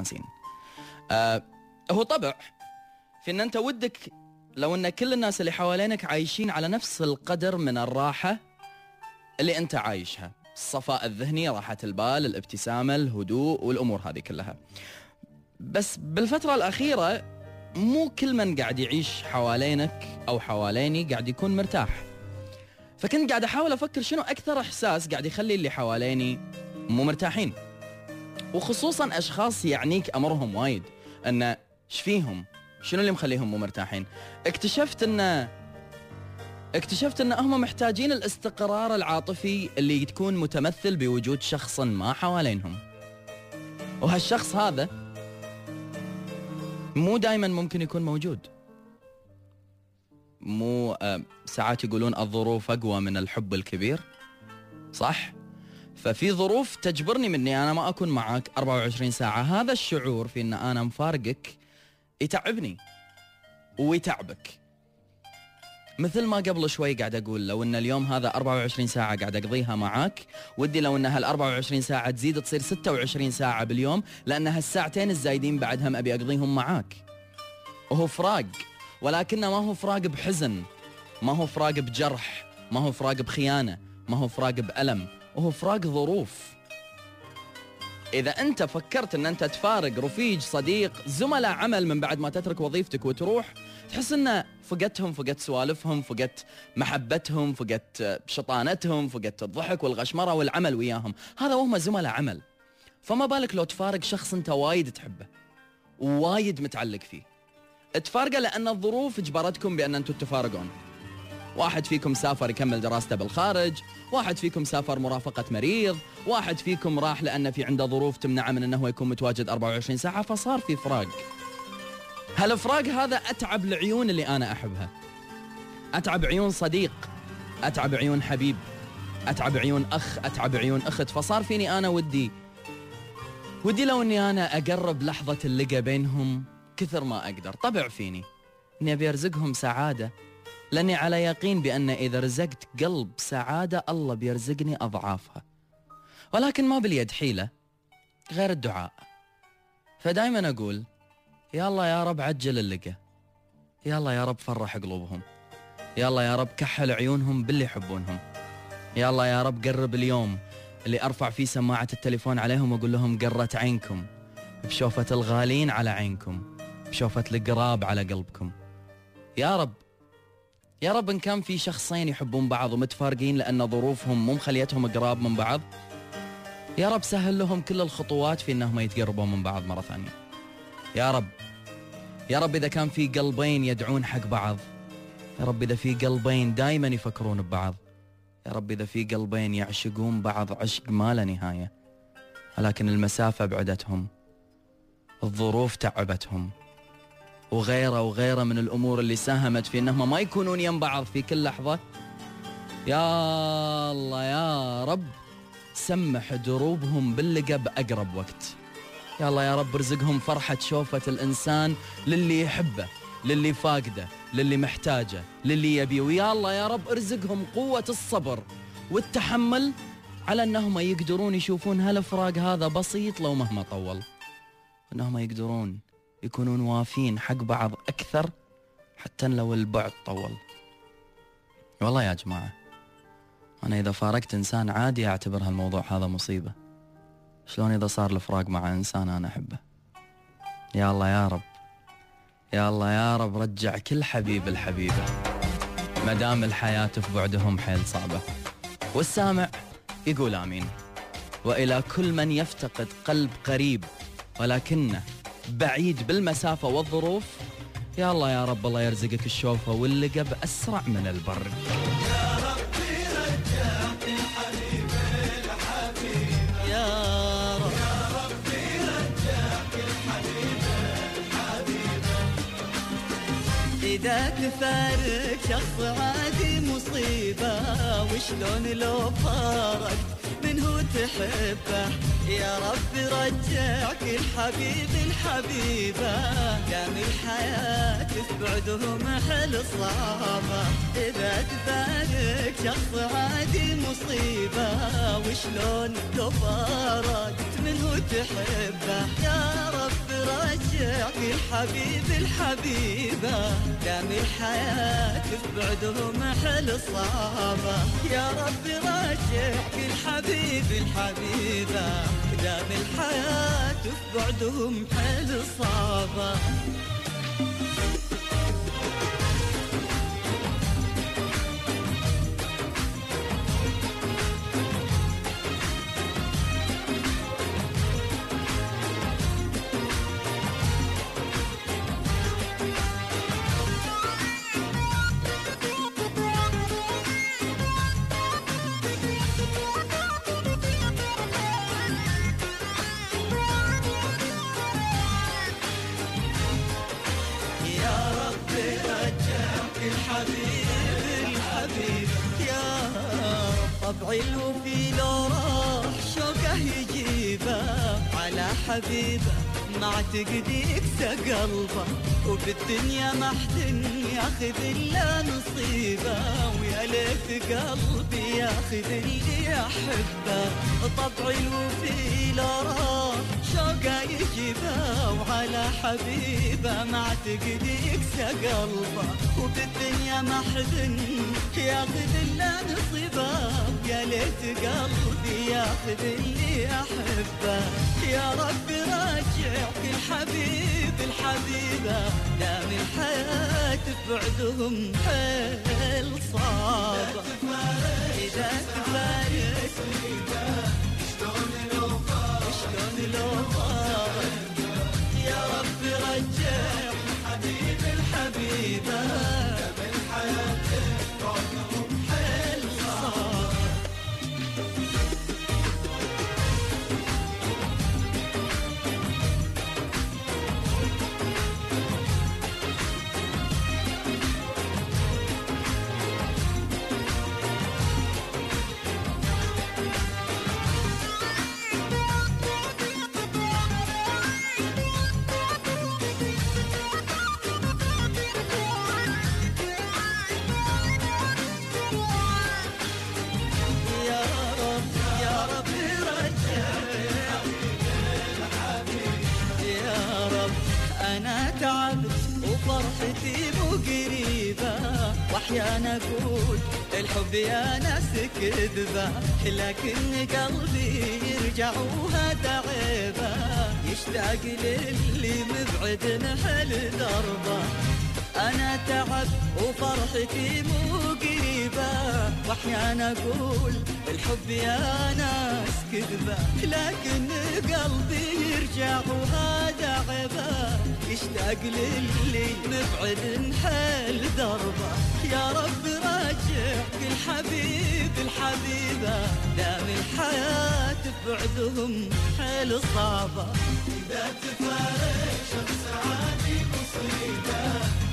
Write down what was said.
مستانسين. آه هو طبع في إن أنت ودك لو إن كل الناس اللي حوالينك عايشين على نفس القدر من الراحة اللي أنت عايشها. الصفاء الذهني راحة البال الابتسامة الهدوء والأمور هذه كلها. بس بالفترة الأخيرة مو كل من قاعد يعيش حوالينك أو حواليني قاعد يكون مرتاح. فكنت قاعد أحاول أفكر شنو أكثر إحساس قاعد يخلي اللي حواليني مو مرتاحين. وخصوصا أشخاص يعنيك أمرهم وايد. أن إيش فيهم؟ شنو اللي مخليهم مو مرتاحين؟ اكتشفت ان اكتشفت أن هم محتاجين الاستقرار العاطفي اللي تكون متمثل بوجود شخص ما حوالينهم. وهالشخص هذا مو دائما ممكن يكون موجود. مو آه، ساعات يقولون الظروف أقوى من الحب الكبير. صح؟ ففي ظروف تجبرني مني أنا ما أكون معك 24 ساعة. هذا الشعور في إن أنا مفارقك يتعبني ويتعبك. مثل ما قبل شوي قاعد أقول لو إن اليوم هذا 24 ساعة قاعد أقضيها معاك ودي لو إن هال 24 ساعة تزيد تصير 26 ساعة باليوم لأن هالساعتين الزايدين بعدهم أبي أقضيهم معاك وهو فراق ولكنه ما هو فراق بحزن ما هو فراق بجرح ما هو فراق بخيانة ما هو فراق بألم. وهو فراق ظروف. إذا أنت فكرت أن أنت تفارق رفيج صديق زملاء عمل من بعد ما تترك وظيفتك وتروح تحس أن فقدتهم فقدت سوالفهم فقدت محبتهم فقدت شطانتهم فقدت الضحك والغشمرة والعمل وياهم. هذا وهم زملاء عمل. فما بالك لو تفارق شخص أنت وايد تحبه ووايد متعلق فيه. تفارقه لأن الظروف اجبرتكم بأن أنتم تفارقون واحد فيكم سافر يكمل دراسته بالخارج واحد فيكم سافر مرافقة مريض واحد فيكم راح لأن في عنده ظروف تمنعه من أنه يكون متواجد 24 ساعة فصار في فراق. هالفراق هذا أتعب العيون اللي أنا أحبها؟ أتعب عيون صديق أتعب عيون حبيب أتعب عيون أخ أتعب عيون أخت فصار فيني أنا ودي. ودي لو أني أنا أقرب لحظة اللقى بينهم كثر ما أقدر طبع فيني. أني أبي أرزقهم سعادة. لاني على يقين بأن إذا رزقت قلب سعادة الله بيرزقني أضعافها. ولكن ما باليد حيلة غير الدعاء. فدائما أقول يا الله يا رب عجل اللقى يا الله يا رب فرح قلوبهم. يا الله يا رب كحل عيونهم باللي يحبونهم. يا الله يا رب قرب اليوم اللي أرفع فيه سماعة التليفون عليهم وأقول لهم قرت عينكم. بشوفة الغالين على عينكم. بشوفة القراب على قلبكم. يا رب يا رب إن كان في شخصين يحبون بعض ومتفارقين لأن ظروفهم مو مخليتهم قراب من بعض. يا رب سهل لهم كل الخطوات في إنهم يتقربون من بعض مرة ثانية. يا رب يا رب إذا كان في قلبين يدعون حق بعض يا رب إذا في قلبين دائما يفكرون ببعض يا رب إذا في قلبين يعشقون بعض عشق ما لا نهاية ولكن المسافة بعدتهم الظروف تعبتهم. وغيره وغيره من الأمور اللي ساهمت في إنهم ما يكونون يم بعض في كل لحظه يا الله يا رب سمح دروبهم باللقى باقرب وقت. يا الله يا رب ارزقهم فرحة شوفة الإنسان للي يحبه للي فاقده للي محتاجه للي يبيه. ويا الله يا رب ارزقهم قوة الصبر والتحمل على إنهم يقدرون يشوفون هالفراق هذا بسيط لو مهما طول. إنهم يقدرون يكونون وافين حق بعض أكثر حتى لو البعد طول. والله يا جماعة أنا إذا فارقت إنسان عادي أعتبر هالموضوع هذا مصيبة. شلون إذا صار الفراق مع إنسان أنا أحبه؟ يا الله يا رب يا الله يا رب رجع كل حبيب الحبيبة. مدام الحياة في بعدهم حيل صعبة. والسامع يقول آمين. وإلى كل من يفتقد قلب قريب ولكنه بعيد بالمسافة والظروف. يا الله يا رب الله يرزقك الشوفة واللقى بأسرع من البرق يا رب إذا تفارق شخص عادي مصيبة وشلون لو فارقت تحبه. يا رب رجعك الحبيب الحبيبة. دام الحياة في بعدهم حل صعبة. إذا تفارق شخص عادي مصيبة. وشلون لو فارقت منه تحبه. يا رب رجع كل حبيب الحبيبة دام الحياة في بعدهم حل صعبة يا رب رجع كل حبيب الحبيبة. دام الحياة بعدهم حل صعبة طبعي الوفي لو راح شوقه يجيبه على حبيبه. يكسى قلبه وبالدنيا ما حد ياخذ إلا نصيبه. ويا ليت قلبي ياخذ اللي احبه طبعي الوفي لو راح شوقه يجيبه. وعلى حبيبه ما اعتقد يكسى قلبه وبالدنيا ما حد ياخذ إلا نصيبه. يا ليت قلبي ياخذ اللي أحبه. يا رب راجع كل حبيب الحبيبة. دام الحياة بعدهم حيل صعبه إذا تفارق أنا تعبت وفرحتي مو قريبة وأحيانا أقول الحب يا ناس كذبة لكن قلبي يرجع وهذا عيبة. يشتاق للي مبعد نحل دربة. أنا تعب وفرحتي مو قريبة واحيانا أقول الحب يا ناس كذبة لكن قلبي يرجع وهذا عيبة يشتاق للي نبعد نحل دربة. يا رب راجع كل حبيب الحبيبة. دام الحياة بعدهم حيل صعبة. إذا تفارق شمس عادي مصيبة.